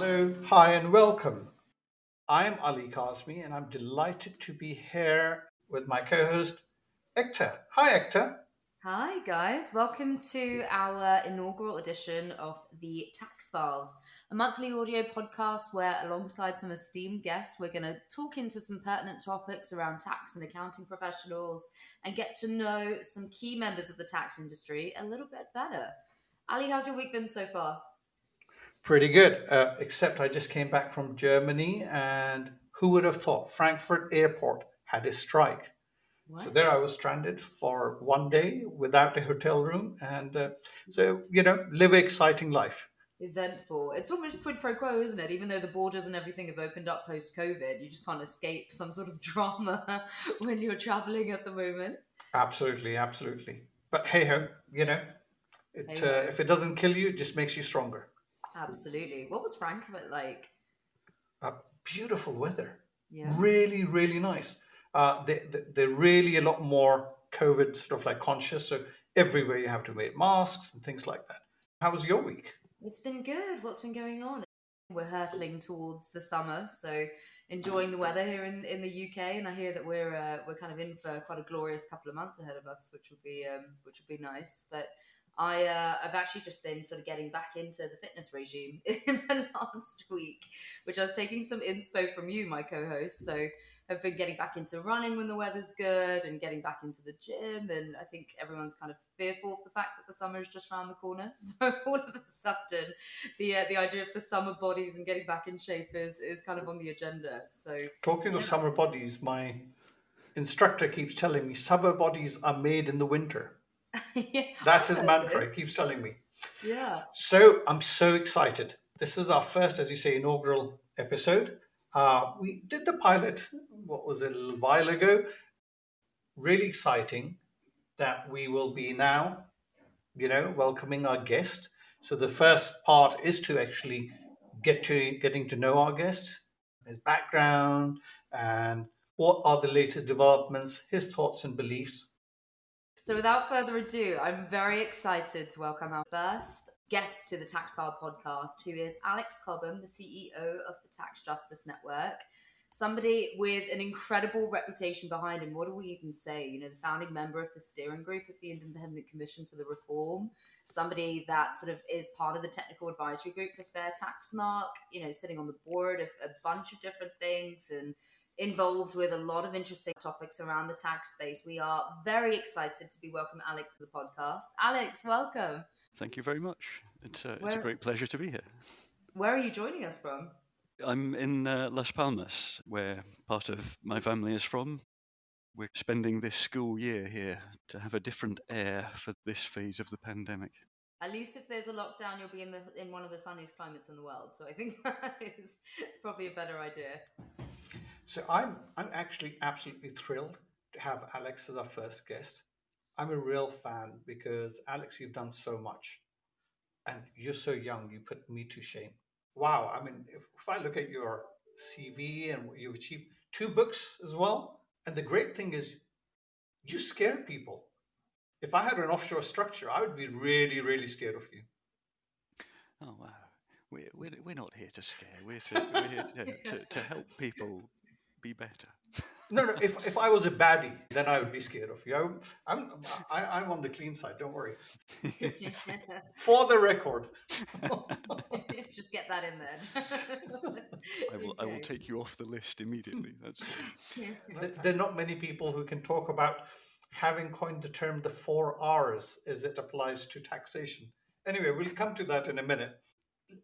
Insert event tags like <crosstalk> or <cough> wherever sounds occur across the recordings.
Hello, hi, and welcome. I'm Ali Kazmi, and I'm delighted to be here with my co host, Ektaa. Hi, Ektaa. Hi, guys. Welcome to our inaugural edition of the Tax Files, a monthly audio podcast where, alongside some esteemed guests, we're going to talk into some pertinent topics around tax and accounting professionals and get to know some key members of the tax industry a little bit better. Ali, how's your week been so far? Pretty good, uh, except I just came back from Germany, and who would have thought Frankfurt Airport had a strike? What? So there I was stranded for one day without a hotel room, and uh, so you know, live an exciting life. Eventful. It's almost quid pro quo, isn't it? Even though the borders and everything have opened up post COVID, you just can't escape some sort of <laughs> drama when you're traveling at the moment. Absolutely, absolutely. But hey ho, you know, it, uh, if it doesn't kill you, it just makes you stronger. Absolutely. What was Frankfurt like? Uh, beautiful weather. Yeah. Really, really nice. Uh, they, they, are really a lot more COVID sort of like conscious. So everywhere you have to wear masks and things like that. How was your week? It's been good. What's been going on? We're hurtling towards the summer, so enjoying the weather here in, in the UK. And I hear that we're uh, we're kind of in for quite a glorious couple of months ahead of us, which will be um, which will be nice. But I uh, I've actually just been sort of getting back into the fitness regime <laughs> in the last week, which I was taking some inspo from you, my co-host. So I've been getting back into running when the weather's good and getting back into the gym. And I think everyone's kind of fearful of the fact that the summer is just around the corner. <laughs> So all of a sudden, the uh, the idea of the summer bodies and getting back in shape is is kind of on the agenda. So talking yeah. of summer bodies, my instructor keeps telling me summer bodies are made in the winter. <laughs> yeah, That's his mantra. He keeps telling me. Yeah. So I'm so excited. This is our first, as you say, inaugural episode. Uh, we did the pilot, what was it, a little while ago. Really exciting that we will be now, you know, welcoming our guest. So the first part is to actually get to getting to know our guest, his background, and what are the latest developments, his thoughts and beliefs so, without further ado, I'm very excited to welcome our first guest to the Tax File podcast, who is Alex Cobham, the CEO of the Tax Justice Network. Somebody with an incredible reputation behind him. What do we even say? You know, the founding member of the steering group of the Independent Commission for the Reform, somebody that sort of is part of the technical advisory group for Fair Tax Mark, you know, sitting on the board of a bunch of different things and involved with a lot of interesting topics around the tax space. We are very excited to be welcoming Alex to the podcast. Alex, welcome. Thank you very much. It's, uh, it's a great pleasure to be here. Where are you joining us from? I'm in uh, Las Palmas, where part of my family is from. We're spending this school year here to have a different air for this phase of the pandemic. At least if there's a lockdown, you'll be in the in one of the sunniest climates in the world. So I think <laughs> that is probably a better idea. So I'm I'm actually absolutely thrilled to have Alex as our first guest. I'm a real fan because Alex, you've done so much, and you're so young. You put me to shame. Wow. I mean, if, if I look at your CV and what you've achieved, two books as well. And the great thing is, you scare people. If I had an offshore structure, I would be really, really scared of you. Oh wow. We're, we're, we're not here to scare. We're, to, we're here to, <laughs> to, to help people be better. <laughs> no, no. If if I was a baddie, then I would be scared of you. I'm I, am i am on the clean side. Don't worry. <laughs> For the record. Just get that in there. I will. Okay. I will take you off the list immediately. That's. There are not many people who can talk about having coined the term the four R's as it applies to taxation. Anyway, we'll come to that in a minute.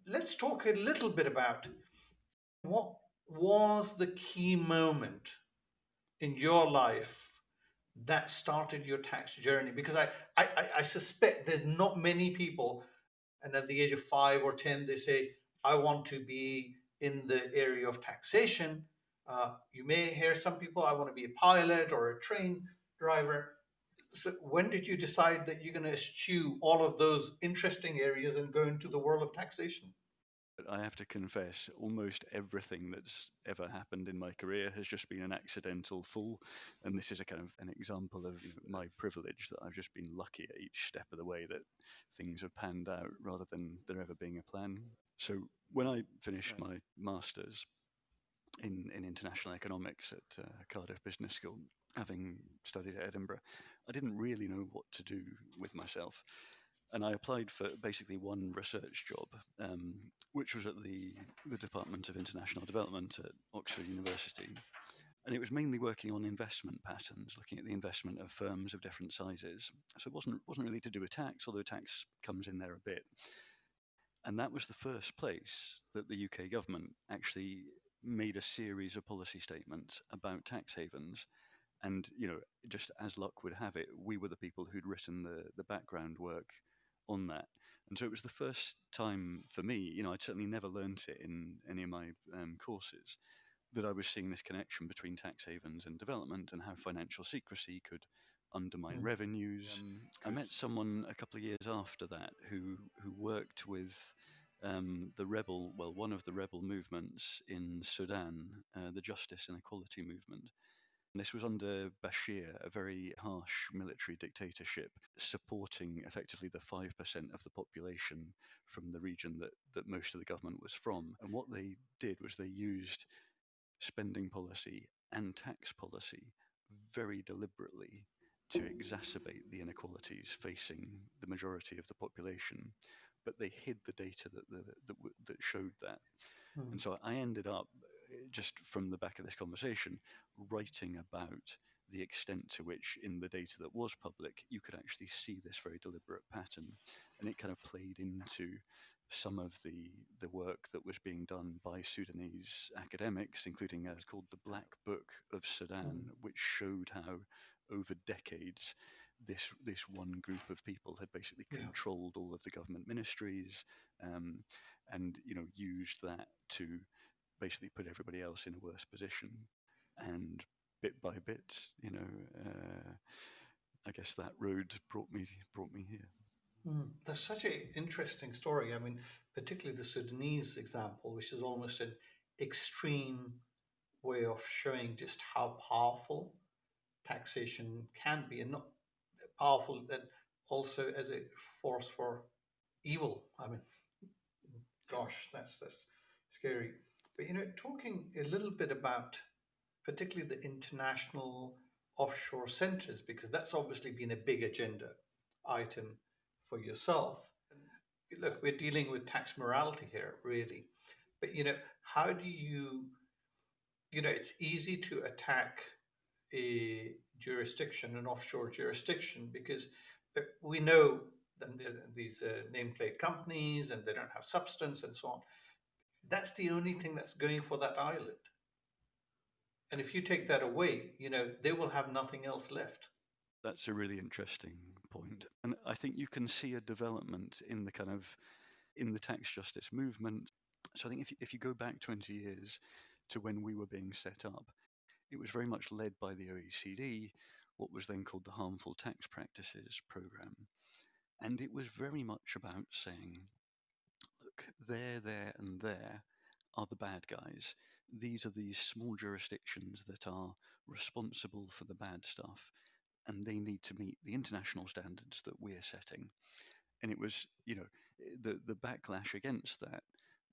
Let's talk a little bit about what was the key moment in your life that started your tax journey? Because I, I, I suspect there's not many people, and at the age of five or 10, they say, I want to be in the area of taxation. Uh, you may hear some people, I want to be a pilot or a train driver. So, when did you decide that you're going to eschew all of those interesting areas and go into the world of taxation? I have to confess, almost everything that's ever happened in my career has just been an accidental fall. And this is a kind of an example of my privilege that I've just been lucky at each step of the way that things have panned out rather than there ever being a plan. So when I finished my masters in in international economics at uh, Cardiff Business School, having studied at Edinburgh, I didn't really know what to do with myself. And I applied for basically one research job, um, which was at the, the Department of International Development at Oxford University. And it was mainly working on investment patterns, looking at the investment of firms of different sizes. So it wasn't, wasn't really to do with tax, although tax comes in there a bit. And that was the first place that the UK government actually made a series of policy statements about tax havens. And, you know, just as luck would have it, we were the people who'd written the, the background work on that. And so it was the first time for me, you know, I'd certainly never learnt it in any of my um, courses, that I was seeing this connection between tax havens and development and how financial secrecy could undermine Mm. revenues. Um, I met someone a couple of years after that who, who worked with um, the rebel, well, one of the rebel movements in Sudan, uh, the Justice and Equality Movement. And this was under Bashir, a very harsh military dictatorship, supporting effectively the 5% of the population from the region that, that most of the government was from. And what they did was they used spending policy and tax policy very deliberately to exacerbate the inequalities facing the majority of the population. But they hid the data that, the, that, that showed that. Hmm. And so I ended up, just from the back of this conversation, writing about the extent to which, in the data that was public, you could actually see this very deliberate pattern. And it kind of played into some of the, the work that was being done by Sudanese academics, including a called the Black Book of Sudan, which showed how, over decades, this this one group of people had basically Yeah. controlled all of the government ministries, um, and you know used that to basically put everybody else in a worse position. And bit by bit, you know, uh, I guess that road brought me brought me here. Mm, That's such an interesting story. I mean, particularly the Sudanese example, which is almost an extreme way of showing just how powerful taxation can be, and not powerful then also as a force for evil. I mean, gosh, that's that's scary. But you know, talking a little bit about particularly the international offshore centers, because that's obviously been a big agenda item for yourself. Look, we're dealing with tax morality here, really. But you know, how do you, you know, it's easy to attack a jurisdiction, an offshore jurisdiction, because we know these uh, nameplate companies and they don't have substance and so on. That's the only thing that's going for that island. And if you take that away, you know, they will have nothing else left. That's a really interesting point, and I think you can see a development in the kind of in the tax justice movement. So I think if you, if you go back 20 years to when we were being set up, it was very much led by the OECD, what was then called the Harmful Tax Practices Program, and it was very much about saying, look, there, there, and there are the bad guys. These are these small jurisdictions that are responsible for the bad stuff, and they need to meet the international standards that we're setting. And it was, you know, the the backlash against that,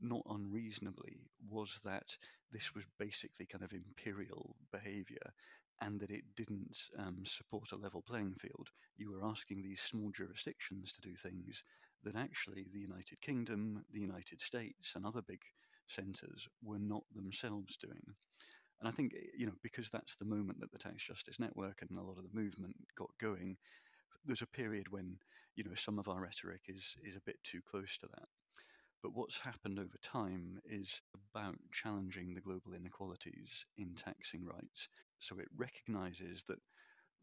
not unreasonably, was that this was basically kind of imperial behaviour, and that it didn't um, support a level playing field. You were asking these small jurisdictions to do things that actually the United Kingdom, the United States, and other big centres were not themselves doing. And I think, eh, you know, because that's the moment that the Tax Justice Network and a lot of the movement got going, there's a period when, you know, some of our rhetoric is is a bit too close to that. But what's happened over time is about challenging the global inequalities in taxing rights. So it recognizes that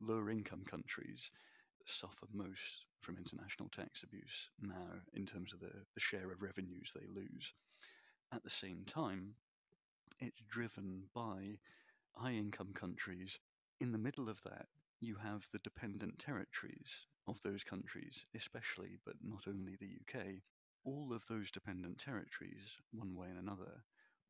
lower income countries suffer most from international tax abuse now in terms of the, the share of revenues they lose. At the same time, it's driven by high income countries. In the middle of that, you have the dependent territories of those countries, especially, but not only the UK. All of those dependent territories, one way and another,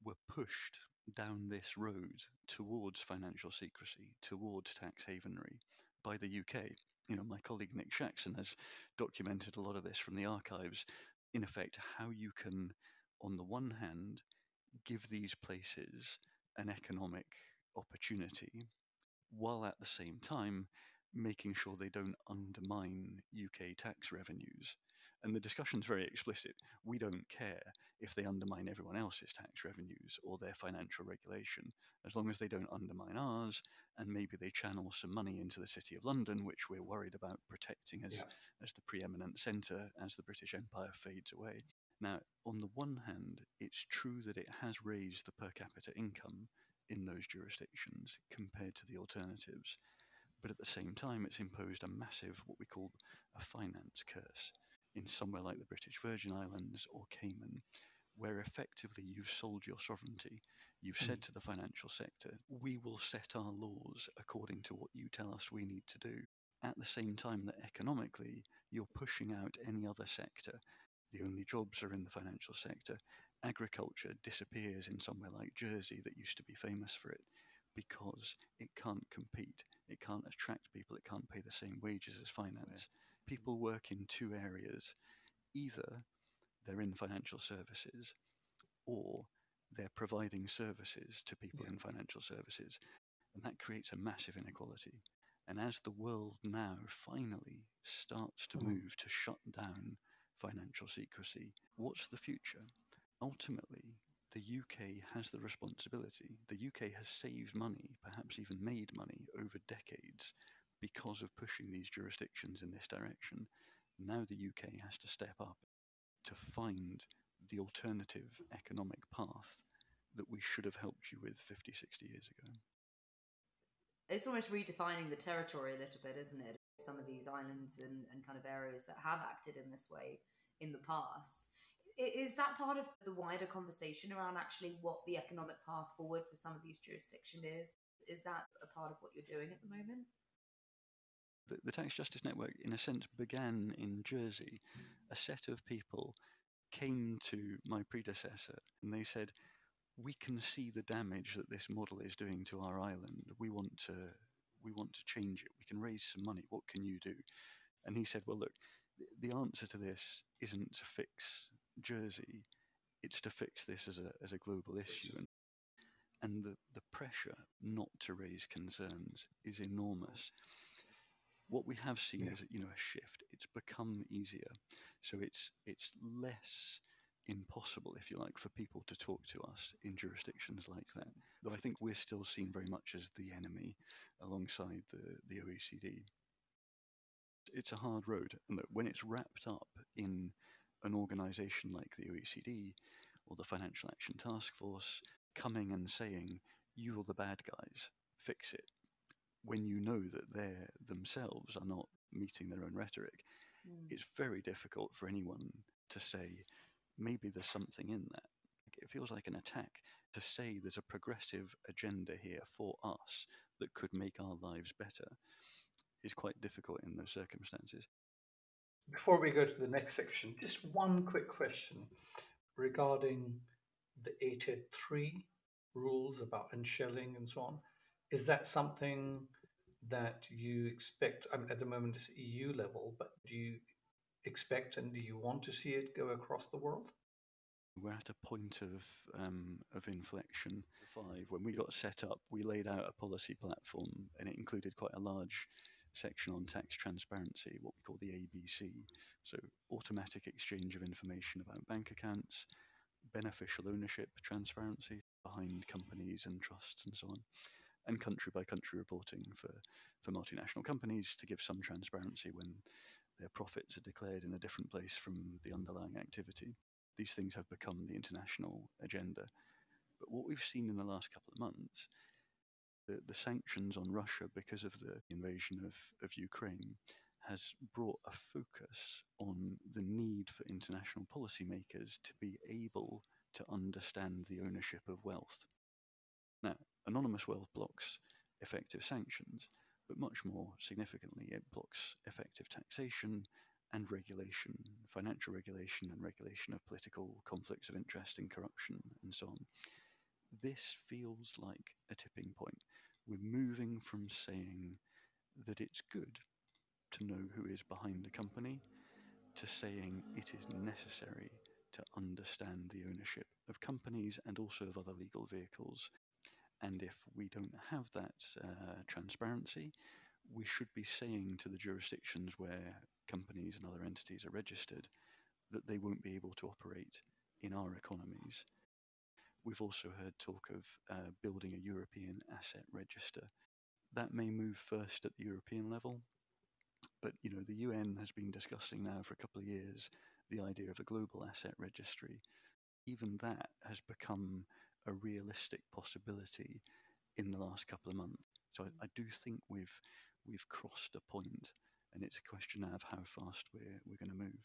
were pushed down this road towards financial secrecy, towards tax havenry by the UK. You know, my colleague Nick Shaxson has documented a lot of this from the archives. In effect, how you can on the one hand, give these places an economic opportunity, while at the same time making sure they don't undermine UK tax revenues. And the discussion's very explicit. We don't care if they undermine everyone else's tax revenues or their financial regulation, as long as they don't undermine ours and maybe they channel some money into the City of London, which we're worried about protecting as, Yeah. as the preeminent centre as the British Empire fades away. Now, on the one hand, it's true that it has raised the per capita income in those jurisdictions compared to the alternatives, but at the same time, it's imposed a massive, what we call a finance curse in somewhere like the British Virgin Islands or Cayman, where effectively you've sold your sovereignty. You've said hmm. to the financial sector, we will set our laws according to what you tell us we need to do. At the same time, that economically, you're pushing out any other sector. The only jobs are in the financial sector. Agriculture disappears in somewhere like Jersey that used to be famous for it because it can't compete. It can't attract people. It can't pay the same wages as finance. People work in two areas. Either they're in financial services or they're providing services to people Yeah. in financial services. And that creates a massive inequality. And as the world now finally starts to Mhm. move to shut down financial secrecy, what's the future? Ultimately, the UK has the responsibility. The UK has saved money, perhaps even made money over decades because of pushing these jurisdictions in this direction. Now the UK has to step up to find the alternative economic path that we should have helped you with 50, 60 years ago. It's almost redefining the territory a little bit, isn't it? Some of these islands and, and kind of areas that have acted in this way in the past. Is that part of the wider conversation around actually what the economic path forward for some of these jurisdictions is? Is that a part of what you're doing at the moment? The, the Tax Justice Network, in a sense, began in Jersey. A set of people came to my predecessor and they said, "We can see the damage that this model is doing to our island. We want to, we want to change it. We can raise some money. What can you do?" And he said, "Well, look, the answer to this isn't to fix Jersey. It's to fix this as a as a global issue." And and the, the pressure not to raise concerns is enormous what we have seen Yeah. is you know a shift. It's become easier. So it's it's less impossible if you like for people to talk to us in jurisdictions like that. Though i think we're still seen very much as the enemy alongside the the oecd it's a hard road and that when it's wrapped up in an organization like the oecd or the financial action task force coming and saying you're the bad guys. Fix it when you know that they themselves are not meeting their own rhetoric, mm. it's very difficult for anyone to say maybe there's something in that. It feels like an attack to say there's a progressive agenda here for us that could make our lives better is quite difficult in those circumstances. Before we go to the next section, just one quick question regarding the ATAD 3 rules about unshelling and so on. Is that something that you expect? I mean, at the moment it's EU level, but do you expect and do you want to see it go across the world? We're at a point of um, of inflection. Five, when we got set up, we laid out a policy platform, and it included quite a large section on tax transparency, what we call the ABC. So, automatic exchange of information about bank accounts, beneficial ownership transparency behind companies and trusts, and so on, and country by country reporting for, for multinational companies to give some transparency when their profits are declared in a different place from the underlying activity these things have become the international agenda. But what we've seen in the last couple of months, the, the sanctions on Russia because of the invasion of, of Ukraine, has brought a focus on the need for international policymakers to be able to understand the ownership of wealth. Anonymous wealth blocks effective sanctions, but much more significantly, it blocks effective taxation and regulation, financial regulation and regulation of political conflicts of interest and corruption and so on. This feels like a tipping point. We're moving from saying that it's good to know who is behind a company to saying it is necessary to understand the ownership of companies and also of other legal vehicles. And if we don't have that uh, transparency, we should be saying to the jurisdictions where companies and other entities are registered that they won't be able to operate in our economies. We've also heard talk of uh, building a European asset register. That may move first at the European level, but you know the UN has been discussing now for a couple of years the idea of a global asset registry. Even that has become a realistic possibility in the last couple of months. So I, I do think we've we've crossed a point, and it's a question now of how fast we're we're going to move.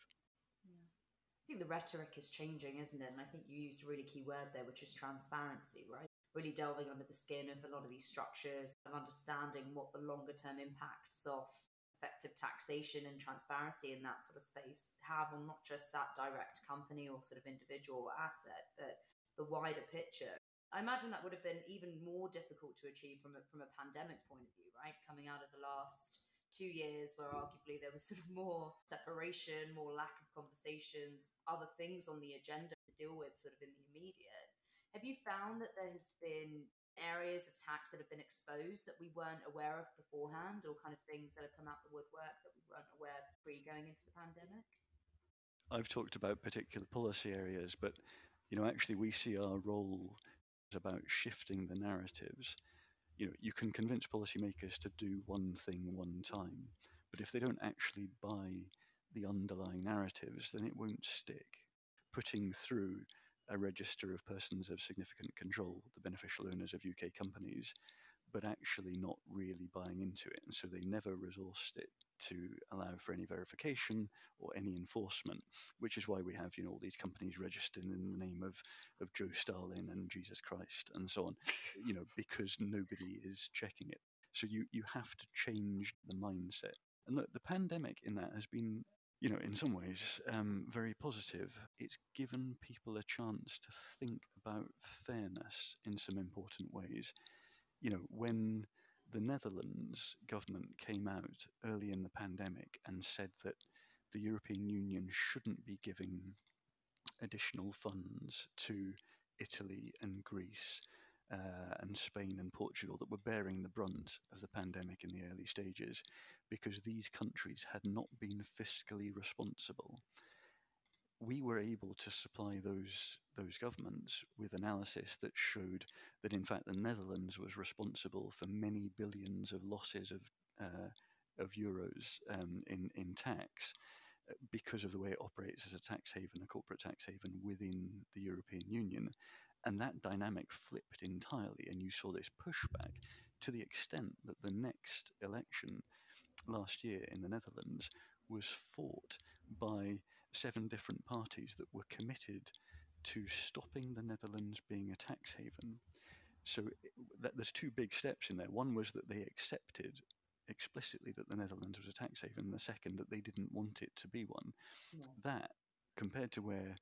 Yeah. I think the rhetoric is changing, isn't it? And I think you used a really key word there, which is transparency, right? Really delving under the skin of a lot of these structures, of understanding what the longer term impacts of effective taxation and transparency in that sort of space have on not just that direct company or sort of individual asset, but the wider picture. I imagine that would have been even more difficult to achieve from a, from a pandemic point of view, right? Coming out of the last two years where arguably there was <laughs> sort of more separation, more lack of conversations, other things on the agenda to deal with sort of in the immediate. Have you found that there has been areas of tax that have been exposed that we weren't aware of beforehand or kind of things that have come out the woodwork that we weren't aware of pre going into the pandemic? I've talked about particular policy areas, but you know, actually we see our role is about shifting the narratives. You know, you can convince policymakers to do one thing one time, but if they don't actually buy the underlying narratives, then it won't stick. Putting through a register of persons of significant control, the beneficial owners of UK companies, but actually not really buying into it. And so they never resourced it to allow for any verification or any enforcement, which is why we have, you know, all these companies registered in the name of, of Joe Stalin and Jesus Christ and so on, you know, because nobody is checking it. So you, you have to change the mindset. And the, the pandemic in that has been you know, in some ways, um, very positive. It's given people a chance to think about fairness in some important ways you know, when the Netherlands government came out early in the pandemic and said that the European Union shouldn't be giving additional funds to Italy and Greece uh, and Spain and Portugal that were bearing the brunt of the pandemic in the early stages because these countries had not been fiscally responsible we were able to supply those those governments with analysis that showed that in fact the Netherlands was responsible for many billions of losses of uh, of euros um, in in tax uh, because of the way it operates as a tax haven, a corporate tax haven within the European Union. And that dynamic flipped entirely, and you saw this pushback to the extent that the next election last year in the Netherlands was fought by seven different parties that were committed to stopping the Netherlands being a tax haven. So that, there's two big steps in there. One was that they accepted explicitly that the Netherlands was a tax haven, and the second that they didn't want it to be one. Yeah. That, compared to where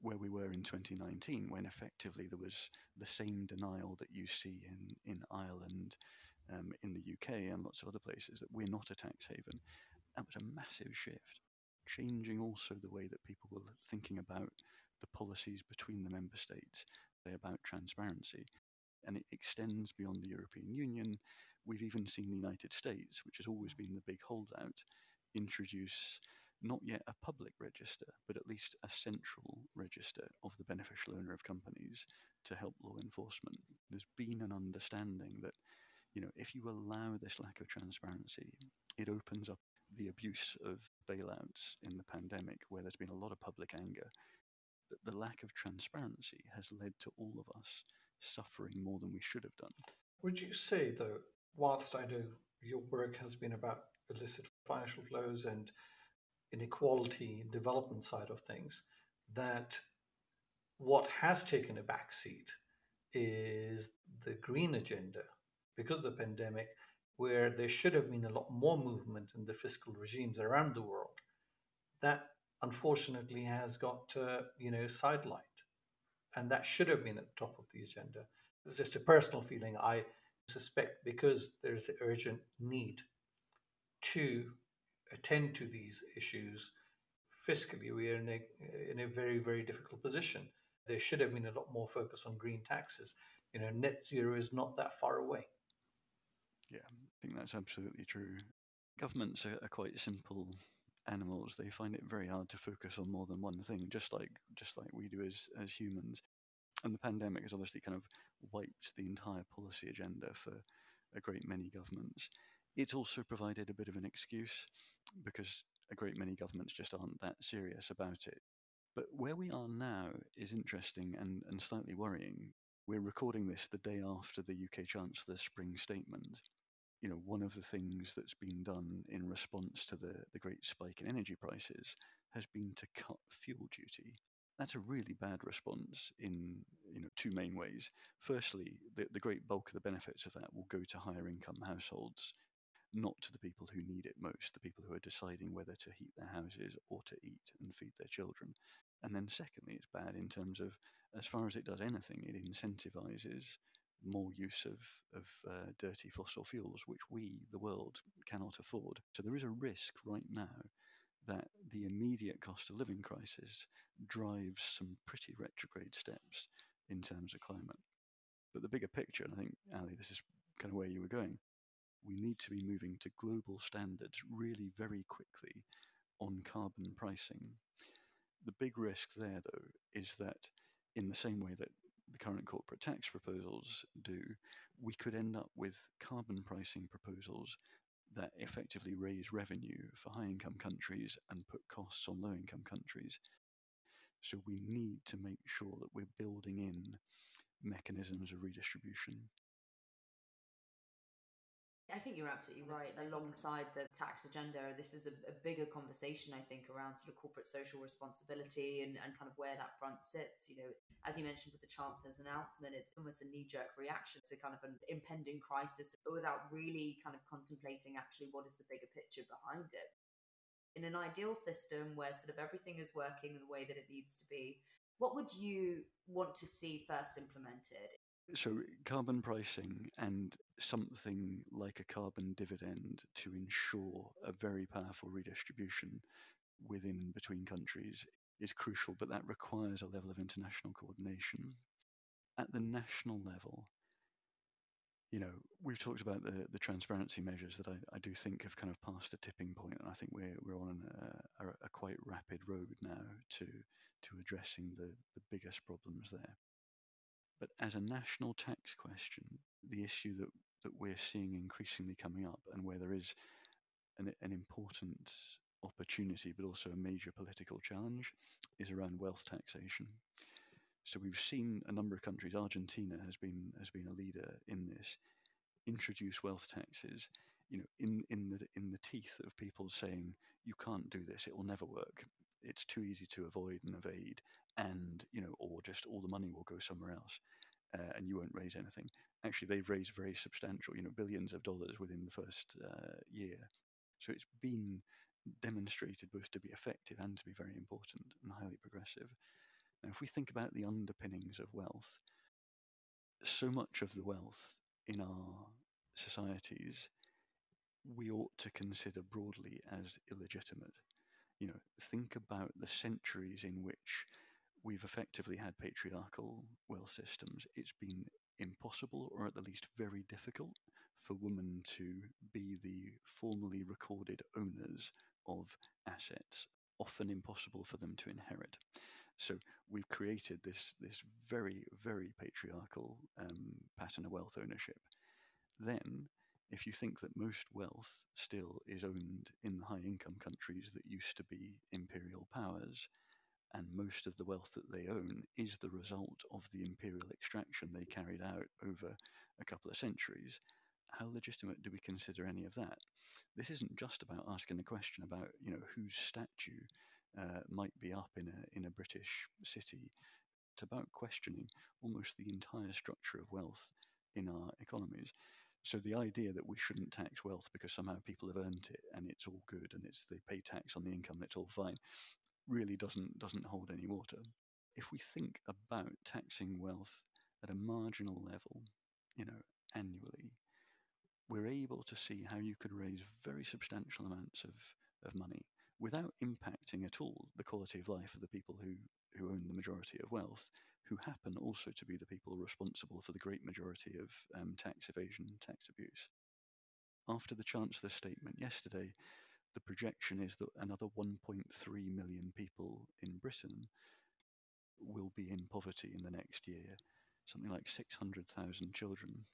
where we were in 2019, when effectively there was the same denial that you see in in Ireland, um, in the UK, and lots of other places that we're not a tax haven, that was a massive shift changing also the way that people were thinking about the policies between the member states about transparency. And it extends beyond the European Union. We've even seen the United States, which has always been the big holdout, introduce not yet a public register, but at least a central register of the beneficial owner of companies to help law enforcement. There's been an understanding that, you know, if you allow this lack of transparency, it opens up the abuse of bailouts in the pandemic, where there's been a lot of public anger, that the lack of transparency has led to all of us suffering more than we should have done. Would you say, though, whilst I know your work has been about illicit financial flows and inequality development side of things, that what has taken a backseat is the green agenda because of the pandemic where there should have been a lot more movement in the fiscal regimes around the world. That unfortunately has got uh, you know sidelined, and that should have been at the top of the agenda. It's just a personal feeling. I suspect because there is an urgent need to attend to these issues fiscally we are in a in a very very difficult position. There should have been a lot more focus on green taxes. You know, net zero is not that far away. Yeah, I think that's absolutely true. Governments are, are quite simple animals. They find it very hard to focus on more than one thing, just like just like we do as as humans. And the pandemic has obviously kind of wiped the entire policy agenda for a great many governments. It's also provided a bit of an excuse because a great many governments just aren't that serious about it. But where we are now is interesting and, and slightly worrying. We're recording this the day after the UK Chancellor's spring statement. You know, one of the things that's been done in response to the, the great spike in energy prices has been to cut fuel duty. That's a really bad response in you know two main ways. Firstly, the, the great bulk of the benefits of that will go to higher income households not to the people who need it most, the people who are deciding whether to heat their houses or to eat and feed their children. And then, secondly, it's bad in terms of, as far as it does anything, it incentivizes more use of, of uh, dirty fossil fuels, which we, the world, cannot afford. So there is a risk right now that the immediate cost of living crisis drives some pretty retrograde steps in terms of climate. But the bigger picture, and I think, Ali, this is kind of where you were going, we need to be moving to global standards really very quickly on carbon pricing. The big risk there, though, is that in the same way that the current corporate tax proposals do, we could end up with carbon pricing proposals that effectively raise revenue for high income countries and put costs on low income countries. So we need to make sure that we're building in mechanisms of redistribution I think you're absolutely right. Alongside the tax agenda, this is a, a, bigger conversation, I think, around sort of corporate social responsibility and, and kind of where that front sits. You know, as you mentioned with the Chancellor's announcement, it's almost a knee jerk reaction to kind of an impending crisis without really kind of contemplating actually what is the bigger picture behind it. In an ideal system where sort of everything is working the way that it needs to be, what would you want to see first implemented? So, carbon pricing and something like a carbon dividend to ensure a very powerful redistribution within and between countries is crucial, but that requires a level of international coordination. At the national level, you know, we've talked about the, the transparency measures that I, I do think have kind of passed a tipping point, and I think we're we're on a, a, a quite rapid road now to to addressing the, the biggest problems there. But as a national tax question, the issue that, that we're seeing increasingly coming up and where there is an, an important opportunity but also a major political challenge is around wealth taxation. So we've seen a number of countries, Argentina has been has been a leader in this, introduce wealth taxes, you know, in, in the in the teeth of people saying you can't do this, it will never work. It's too easy to avoid and evade, and you know, or just all the money will go somewhere else, uh, and you won't raise anything. Actually, they've raised very substantial, you know, billions of dollars within the first uh, year. So it's been demonstrated both to be effective and to be very important and highly progressive. Now, if we think about the underpinnings of wealth, so much of the wealth in our societies we ought to consider broadly as illegitimate. You know, think about the centuries in which we've effectively had patriarchal wealth systems, it's been impossible, or at the least very difficult, for women to be the formally recorded owners of assets, often impossible for them to inherit. So we've created this this very very patriarchal um, pattern of wealth ownership. Then, if you think that most wealth still is owned in the high income countries that used to be imperial powers, and most of the wealth that they own is the result of the imperial extraction they carried out over a couple of centuries. How legitimate do we consider any of that? This isn't just about asking the question about, you know, whose statue uh, might be up in a in a British city. It's about questioning almost the entire structure of wealth in our economies. So the idea that we shouldn't tax wealth because somehow people have earned it and it's all good and it's they pay tax on the income and it's all fine really doesn't doesn't hold any water. If we think about taxing wealth at a marginal level, you know, annually, we're able to see how you could raise very substantial amounts of, of money without impacting at all the quality of life of the people who, who own the majority of wealth, who happen also to be the people responsible for the great majority of um, tax evasion, and tax abuse. After the Chancellor's statement yesterday, the projection is that another 1.3 million people in Britain will be in poverty in the next year, something like 600,000 children.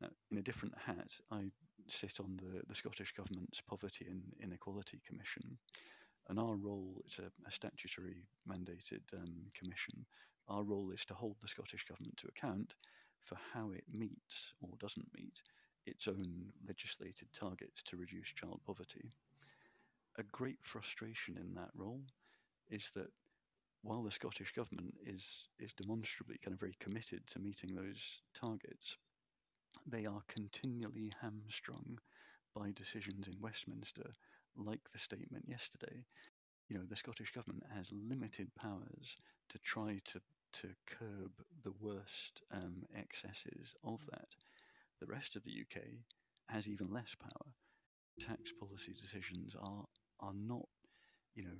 Now, in a different hat, I sit on the, the Scottish Government's Poverty and Inequality Commission, and our role is a, a statutory mandated um, commission. Our role is to hold the Scottish Government to account for how it meets or doesn't meet its own legislated targets to reduce child poverty. A great frustration in that role is that while the Scottish Government is, is demonstrably kind of very committed to meeting those targets, they are continually hamstrung by decisions in Westminster, like the statement yesterday. You know, the Scottish Government has limited powers to try to, to curb the worst um, excesses of that. The rest of the UK has even less power. Tax policy decisions are are not, you know,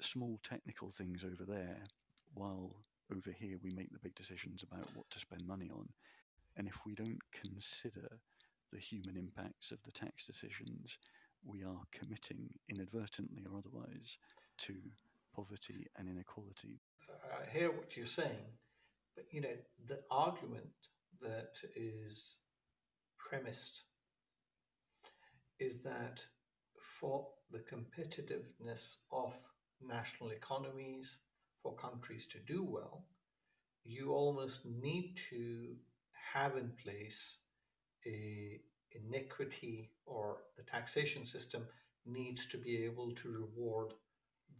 small technical things over there, while over here we make the big decisions about what to spend money on. And if we don't consider the human impacts of the tax decisions, we are committing inadvertently or otherwise to poverty and inequality. I hear what you're saying, but you know, the argument that is premised is that for the competitiveness of national economies, for countries to do well, you almost need to have in place a inequity or the taxation system needs to be able to reward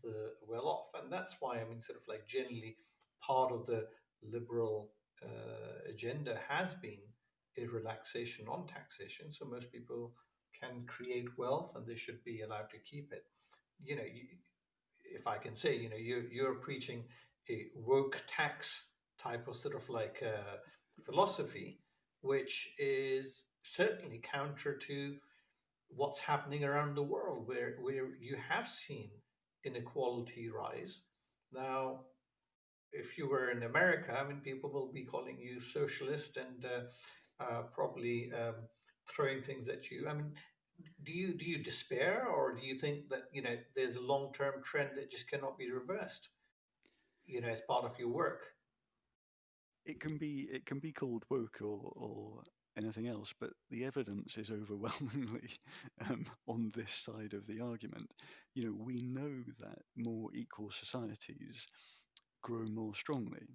the well off. And that's why, I mean, sort of like generally part of the liberal uh, agenda has been a relaxation on taxation. So most people can create wealth and they should be allowed to keep it. You know, you, if I can say, you know, you're, you're preaching a woke tax type of sort of like uh, philosophy, which is certainly counter to what's happening around the world, where, where you have seen inequality rise. Now, if you were in America, I mean, people will be calling you socialist and uh, uh, probably um, throwing things at you. I mean, do you do you despair, or do you think that you know there's a long term trend that just cannot be reversed? You know, as part of your work. It can be it can be called woke or or anything else, but the evidence is <laughs> overwhelmingly um, on this side of the argument. You know, we know that more equal societies grow more strongly.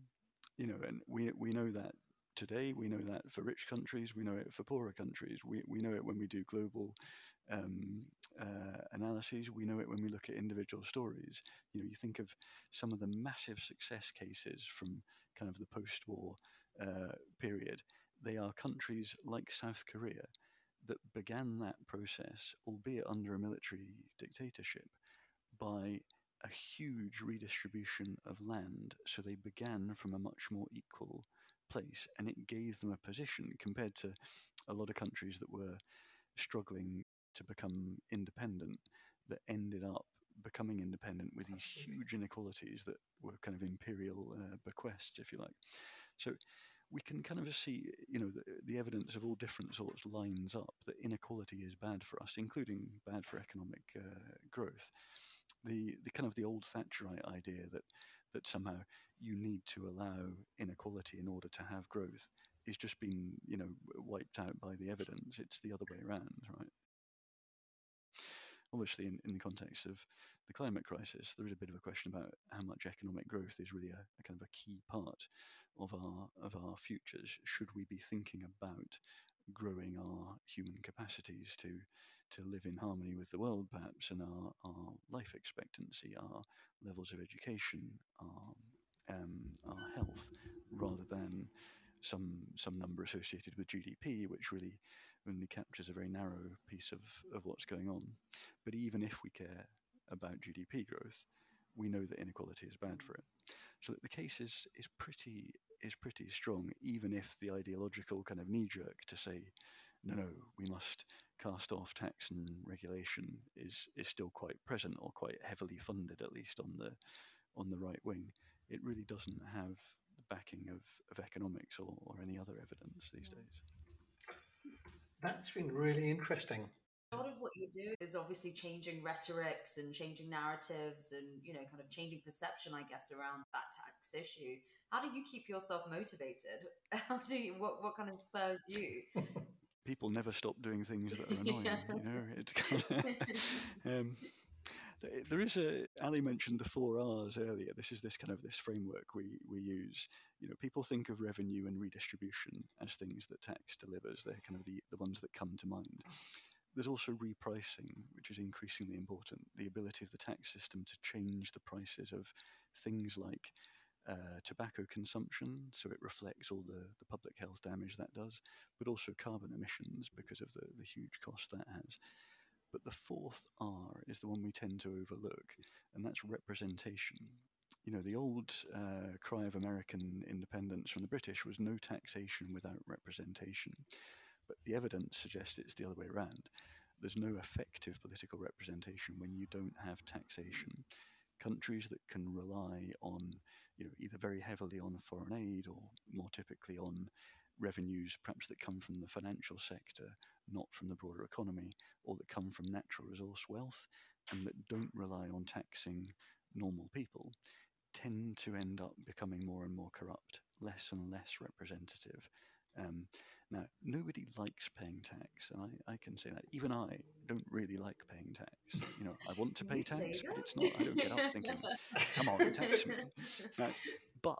You know, and we we know that today. We know that for rich countries. We know it for poorer countries. We we know it when we do global um, uh, analyses. We know it when we look at individual stories. You know, you think of some of the massive success cases from kind of the post-war uh, period. They are countries like South Korea that began that process, albeit under a military dictatorship, by a huge redistribution of land. So they began from a much more equal place, and it gave them a position compared to a lot of countries that were struggling to become independent that ended up becoming independent with these huge inequalities that were kind of imperial uh, bequests, if you like. So we can kind of see, you know, the, the, evidence of all different sorts lines up that inequality is bad for us, including bad for economic uh, growth. The the kind of the old Thatcherite idea that that somehow you need to allow inequality in order to have growth is just been, you know, wiped out by the evidence. It's the other way around, right? obviously in, in the context of the climate crisis, there is a bit of a question about how much economic growth is really a, a kind of a key part of our of our futures. Should we be thinking about growing our human capacities to to live in harmony with the world, perhaps, and our, our life expectancy, our levels of education, our um, our health, rather than some some number associated with GDP, which really only captures a very narrow piece of, of what's going on. But even if we care about GDP growth, we know that inequality is bad for it. So the case is is pretty is pretty strong, even if the ideological kind of knee jerk to say no, no, we must cast off tax and regulation is is still quite present or quite heavily funded, at least on the on the right wing. It really doesn't have the backing of, of economics or, or any other evidence these days. That's been really interesting. A lot of what you do is obviously changing rhetorics and changing narratives and, you know, kind of changing perception, I guess, around that tax issue. How do you keep yourself motivated? <laughs> How do you, what, what kind of spurs you? <laughs> People never stop doing things that are <laughs> annoying, Yeah. you know. It's kind of, um, there is a Ali mentioned the four R's earlier. This is this kind of this framework we we use. You know, people think of revenue and redistribution as things that tax delivers. They're kind of the the ones that come to mind. There's also repricing, which is increasingly important. The ability of the tax system to change the prices of things like uh, tobacco consumption, so it reflects all the, the public health damage that does, but also carbon emissions because of the, the huge cost that has. But the fourth R is the one we tend to overlook, and that's representation. You know, the old uh, cry of American independence from the British was no taxation without representation. But the evidence suggests it's the other way around. There's no effective political representation when you don't have taxation. Countries that can rely on, you know, either very heavily on foreign aid or more typically on revenues perhaps that come from the financial sector, not from the broader economy, or that come from natural resource wealth and that don't rely on taxing normal people, tend to end up becoming more and more corrupt, less and less representative. Um, now, nobody likes paying tax, and I, I can say that. Even I don't really like paying tax. You know, I want to pay tax, but it's not. I don't get up thinking, <laughs> "Come on, tax me." Now, but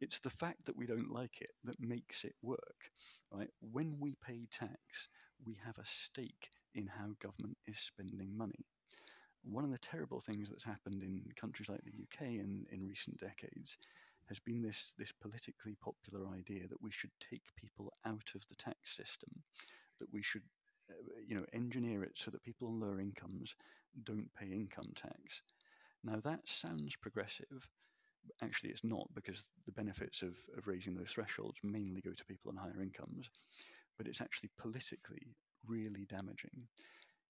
it's the fact that we don't like it that makes it work, right? When we pay tax, we have a stake in how government is spending money. One of the terrible things that's happened in countries like the UK in, in recent decades has been this, this politically popular idea that we should take people out of the tax system, that we should uh, you know, engineer it so that people on lower incomes don't pay income tax. Now that sounds progressive. Actually, it's not because the benefits of, of raising those thresholds mainly go to people on higher incomes, but it's actually politically really damaging.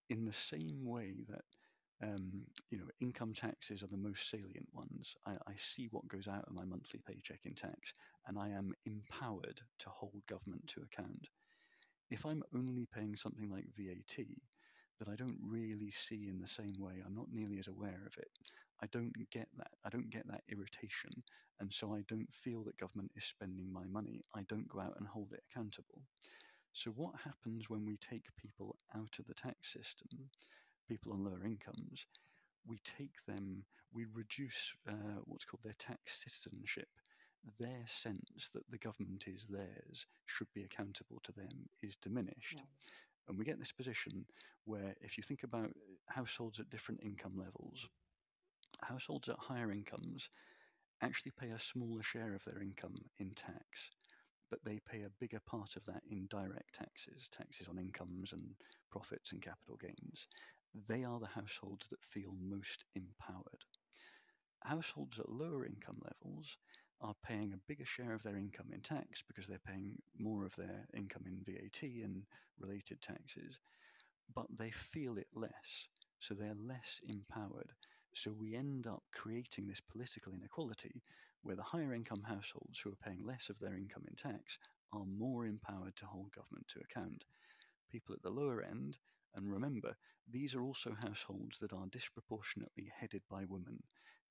In the same way that um, you know, income taxes are the most salient ones. I, I see what goes out of my monthly paycheck in tax, and I am empowered to hold government to account. If I'm only paying something like VAT that I don't really see in the same way, I'm not nearly as aware of it. I don't get that. I don't get that irritation, and so I don't feel that government is spending my money. I don't go out and hold it accountable. So what happens when we take people out of the tax system? People on lower incomes, we take them, we reduce uh, what's called their tax citizenship. Their sense that the government is theirs, should be accountable to them, is diminished. Yeah. And we get this position where, if you think about households at different income levels, households at higher incomes actually pay a smaller share of their income in tax, but they pay a bigger part of that in direct taxes, taxes on incomes and profits and capital gains they are the households that feel most empowered. Households at lower income levels are paying a bigger share of their income in tax because they're paying more of their income in VAT and related taxes, but they feel it less, so they're less empowered. So we end up creating this political inequality where the higher income households who are paying less of their income in tax are more empowered to hold government to account. People at the lower end and remember, these are also households that are disproportionately headed by women,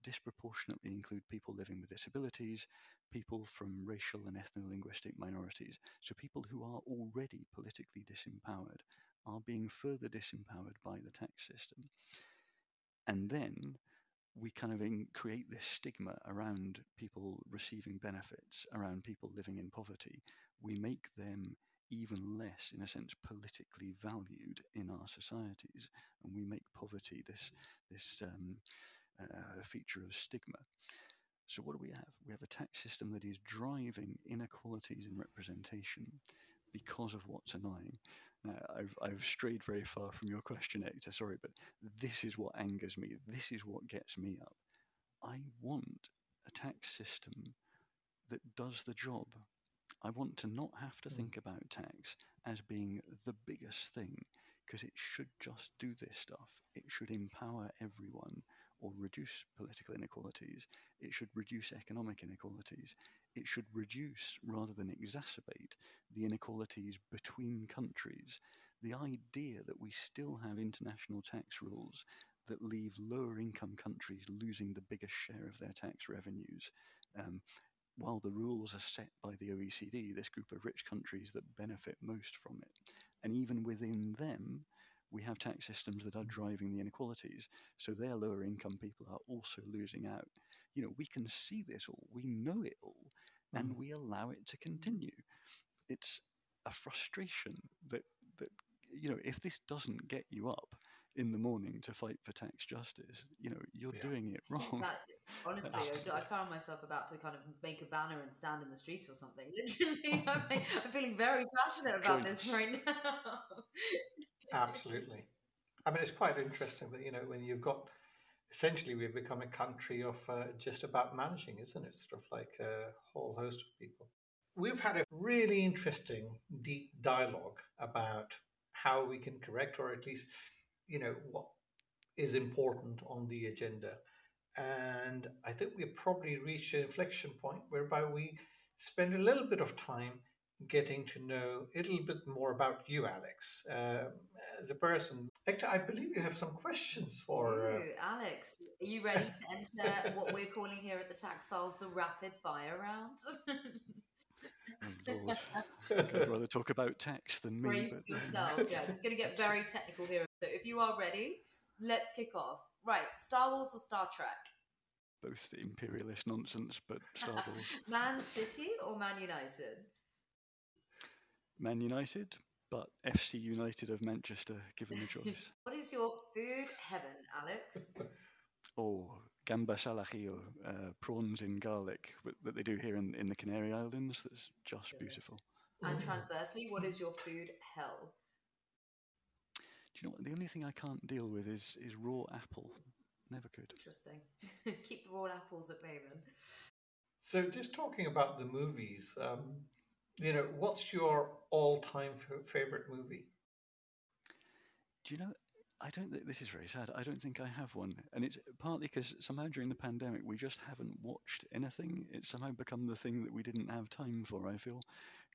disproportionately include people living with disabilities, people from racial and ethno-linguistic minorities. So people who are already politically disempowered are being further disempowered by the tax system. And then we kind of in, create this stigma around people receiving benefits, around people living in poverty. We make them even less, in a sense, politically valued in our societies, and we make poverty this this um, uh, feature of stigma. So what do we have? We have a tax system that is driving inequalities in representation because of what's annoying. Now, I've, I've strayed very far from your question, Hector, sorry, but this is what angers me. This is what gets me up. I want a tax system that does the job I want to not have to Mm. think about tax as being the biggest thing because it should just do this stuff. It should empower everyone or reduce political inequalities. It should reduce economic inequalities. It should reduce rather than exacerbate the inequalities between countries. The idea that we still have international tax rules that leave lower income countries losing the biggest share of their tax revenues. Um, while the rules are set by the OECD, this group of rich countries that benefit most from it. And even within them, we have tax systems that are driving the inequalities. So their lower income people are also losing out. You know, we can see this all, we know it all, and Mhm. we allow it to continue. It's a frustration that that you know, if this doesn't get you up in the morning to fight for tax justice, you know, you're Yeah. doing it wrong. that- honestly, I, I found myself about to kind of make a banner and stand in the street or something. <laughs> Literally, I'm, I'm feeling very passionate about this right now. Absolutely. I mean, it's quite interesting that, you know, when you've got essentially we've become a country of uh, just about managing, isn't it? Sort of like a whole host of people. We've had a really interesting, deep dialogue about how we can correct, or at least, you know, what is important on the agenda. And I think we've probably reached an inflection point whereby we spend a little bit of time getting to know a little bit more about you, Alex, um, as a person. Hector, I believe you have some questions for. Uh, Alex, are you ready to enter <laughs> what we're calling here at the Tax Files the rapid fire round? <laughs> Oh, Lord. <laughs> I'd rather talk about tax than me. Brace but- yourself. Yeah, it's going to get very technical here. So if you are ready, let's kick off. Right, Star Wars or Star Trek? both imperialist nonsense, but Star <laughs> Wars. Man City or Man United? Man United, but FC United of Manchester, given the <laughs> choice. What is your food heaven, Alex? or gambas al ajillo, uh, prawns in garlic that, that they do here in, in the Canary Islands. That's just beautiful. And transversely, what is your food hell? Do you know what? The only thing I can't deal with is, is raw apple. Never could. Interesting. <laughs> Keep the raw apples at bay then. so, just talking about the movies, um, you know, what's your all-time f- favorite movie? Do you know? I don't. thi- This is very sad. I don't think I have one, and it's partly because somehow during the pandemic we just haven't watched anything. It's somehow become the thing that we didn't have time for. I feel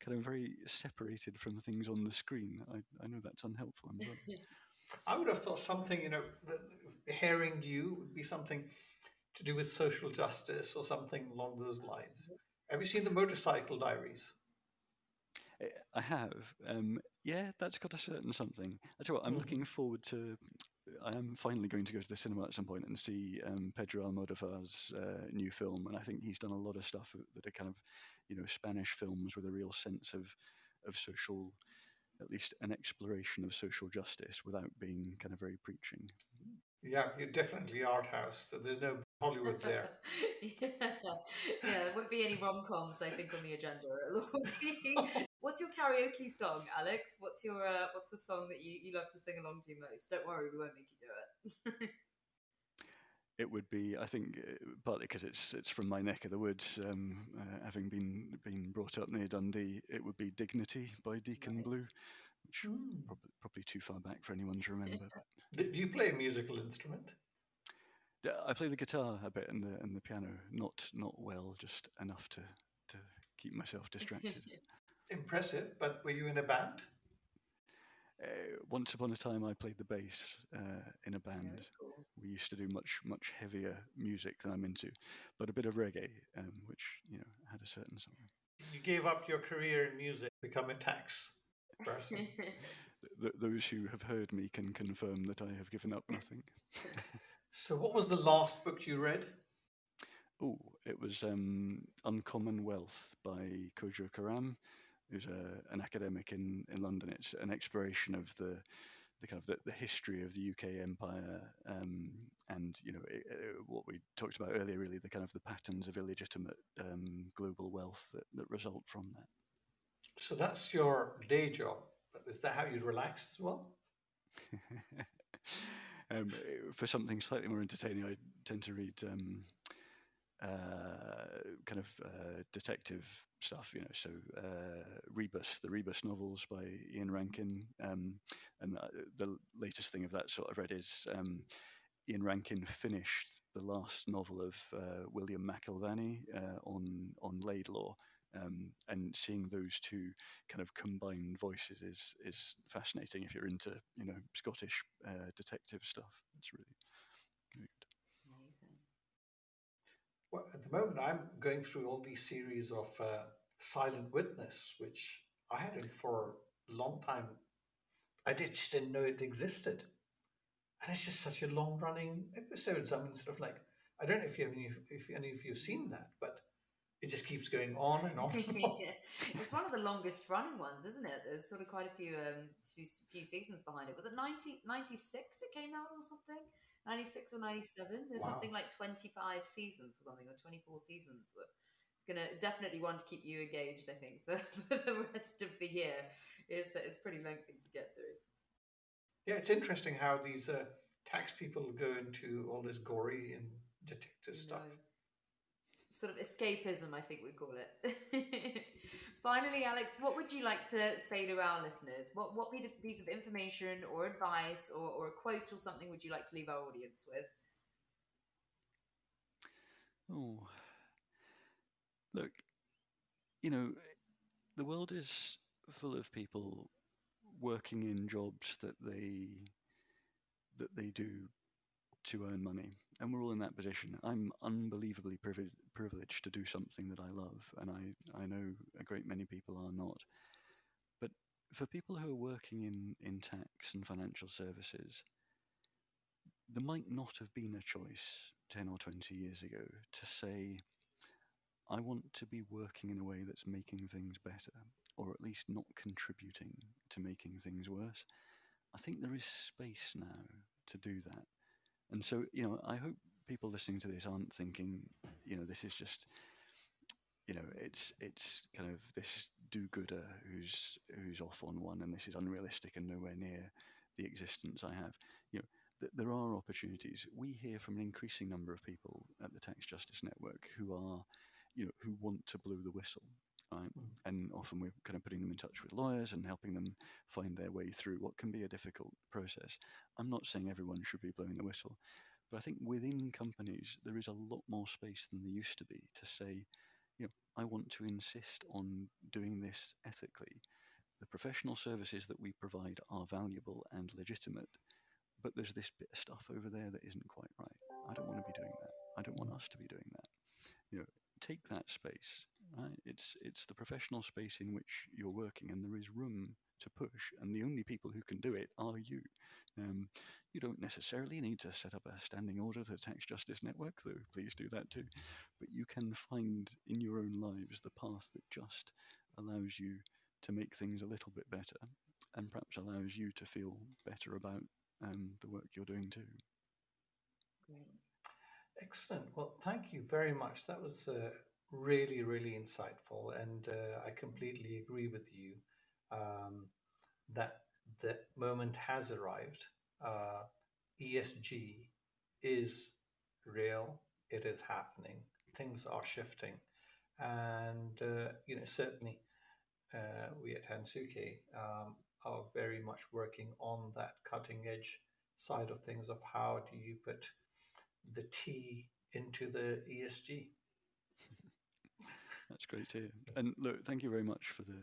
kind of very separated from things on the screen. I, I know that's unhelpful. I'm sorry. <laughs> I would have thought something, you know, hearing you would be something to do with social justice or something along those lines. Have you seen the Motorcycle Diaries? Eh, I have. Um, yeah, that's got a certain something. I tell you what, I'm Mhm. looking forward to. I am finally going to go to the cinema at some point and see um, Pedro Almodovar's uh, new film, and I think he's done a lot of stuff that are kind of, you know, Spanish films with a real sense of of social, at least an exploration of social justice without being kind of very preaching. Yeah, you're definitely art house. So there's no Hollywood there. yeah. <laughs> yeah, there won't be any rom coms, I think, on the agenda. Be... <laughs> What's your karaoke song, Alex? What's your uh, what's the song that you, you love to sing along to most? Don't worry, we won't make you do it. <laughs> It would be, I think, uh, partly because it's it's from my neck of the woods, um, uh, having been been brought up near Dundee. It would be "Dignity" by Deacon Blue, which Hmm. probably, probably too far back for anyone to remember. <laughs> Do do you play a musical instrument? I play the guitar a bit and the and the piano, not not well, just enough to to keep myself distracted. <laughs> Impressive, but were you in a band? Uh, once upon a time, I played the bass uh, in a band. Very cool. We used to do much much heavier music than I'm into, but a bit of reggae, um, which you know had a certain something. You gave up your career in music, become a tax person. <laughs> Th- those who have heard me can confirm that I have given up nothing. <laughs> so, what was the last book you read? Oh, it was um, Uncommon Wealth by Kojo Koram, who's a, an academic in, in London. It's an exploration of the the kind of the, the history of the UK empire, um, and you know i i what we talked about earlier, really the kind of the patterns of illegitimate um, global wealth that, that result from that. So, that's your day job. Is that how you relax as well? <laughs> um, for something slightly more entertaining, I tend to read um, uh, kind of uh, detective stuff, you know. So uh, Rebus, the Rebus novels by Ian Rankin, um, and the latest thing of that sort of read is um, Ian Rankin finished the last novel of uh, William McIlvanney uh, on on Laidlaw. Um, and seeing those two kind of combined voices is is fascinating if you're into you know Scottish uh, detective stuff. It's really good. Amazing. Well, at the moment, I'm going through all these series of uh, Silent Witness, which I hadn't for a long time. I just didn't know it existed, and it's just such a long running episodes. I mean, sort of like I don't know if you have any, if any of you've seen that, but it just keeps going on and on. And <laughs> on. It's one of the longest running ones, isn't it? There's sort of quite a few um, few seasons behind it. Was it 90, 96 it came out or something? 96 or 97? There's Wow. something like 25 seasons or something, or 24 seasons. It's going to definitely one to keep you engaged, I think, for, <laughs> for the rest of the year. It's, it's pretty lengthy to get through. Yeah, it's interesting how these uh, tax people go into all this gory and detective stuff. Sort of escapism, I think we call it. <laughs> Finally, Alex, what would you like to say to our listeners? What what piece of information or advice or, or a quote or something would you like to leave our audience with? Oh, look, you know, the world is full of people working in jobs that they that they do to earn money, and we're all in that position. I'm unbelievably privi- privileged to do something that I love, and I I know a great many people are not. But for people who are working in in tax and financial services, there might not have been a choice 10 or 20 years ago to say, I want to be working in a way that's making things better, or at least not contributing to making things worse. I think there is space now to do that. And so, you know, I hope people listening to this aren't thinking, you know, this is just, you know, it's it's kind of this do-gooder who's who's off on one, and this is unrealistic and nowhere near the existence I have. You know, th- there are opportunities. We hear from an increasing number of people at the Tax Justice Network who are, you know, who want to blow the whistle. Right? Mm. And often we're kind of putting them in touch with lawyers and helping them find their way through what can be a difficult process. I'm not saying everyone should be blowing the whistle, but I think within companies there is a lot more space than there used to be to say, you know, I want to insist on doing this ethically. The professional services that we provide are valuable and legitimate, but there's this bit of stuff over there that isn't quite right. I don't want to be doing that. I don't want us to be doing that. You know, take that space. Right? It's it's the professional space in which you're working, and there is room to push, and the only people who can do it are you. Um, you don't necessarily need to set up a standing order to the Tax Justice Network, though please do that too. But you can find in your own lives the path that just allows you to make things a little bit better, and perhaps allows you to feel better about um, the work you're doing too. Great. Excellent. Well, thank you very much. That was uh, really, really insightful, and uh, I completely agree with you um, that the moment has arrived. Uh, ESG is real. It is happening. Things are shifting, and uh, you know certainly uh, we at Hansuke um, are very much working on that cutting edge side of things of how do you put the T into the ESG. That's great to hear. And look, thank you very much for the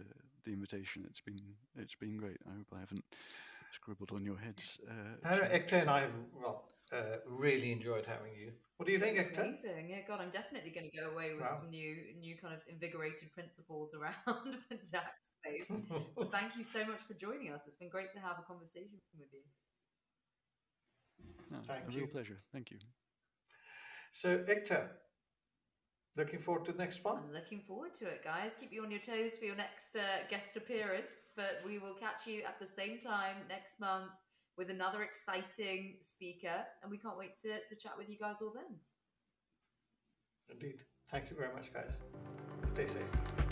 the invitation. It's been it's been great. I hope I haven't scribbled on your heads. Uh, too and I, well, uh, really enjoyed having you. What do you think, Ektaa? Amazing. Yeah, God, I'm definitely going to go away with Wow. some new, new kind of invigorated principles around <laughs> the tax space. <laughs> But thank you so much for joining us. It's been great to have a conversation with you. no, Thank a you. real pleasure. Thank you. so, Ektaa, looking forward to the next one. I'm looking forward to it, guys. Keep you on your toes for your next uh, guest appearance, but we will catch you at the same time next month with another exciting speaker, and we can't wait to, to chat with you guys all then. Indeed. Thank you very much, guys. Stay safe.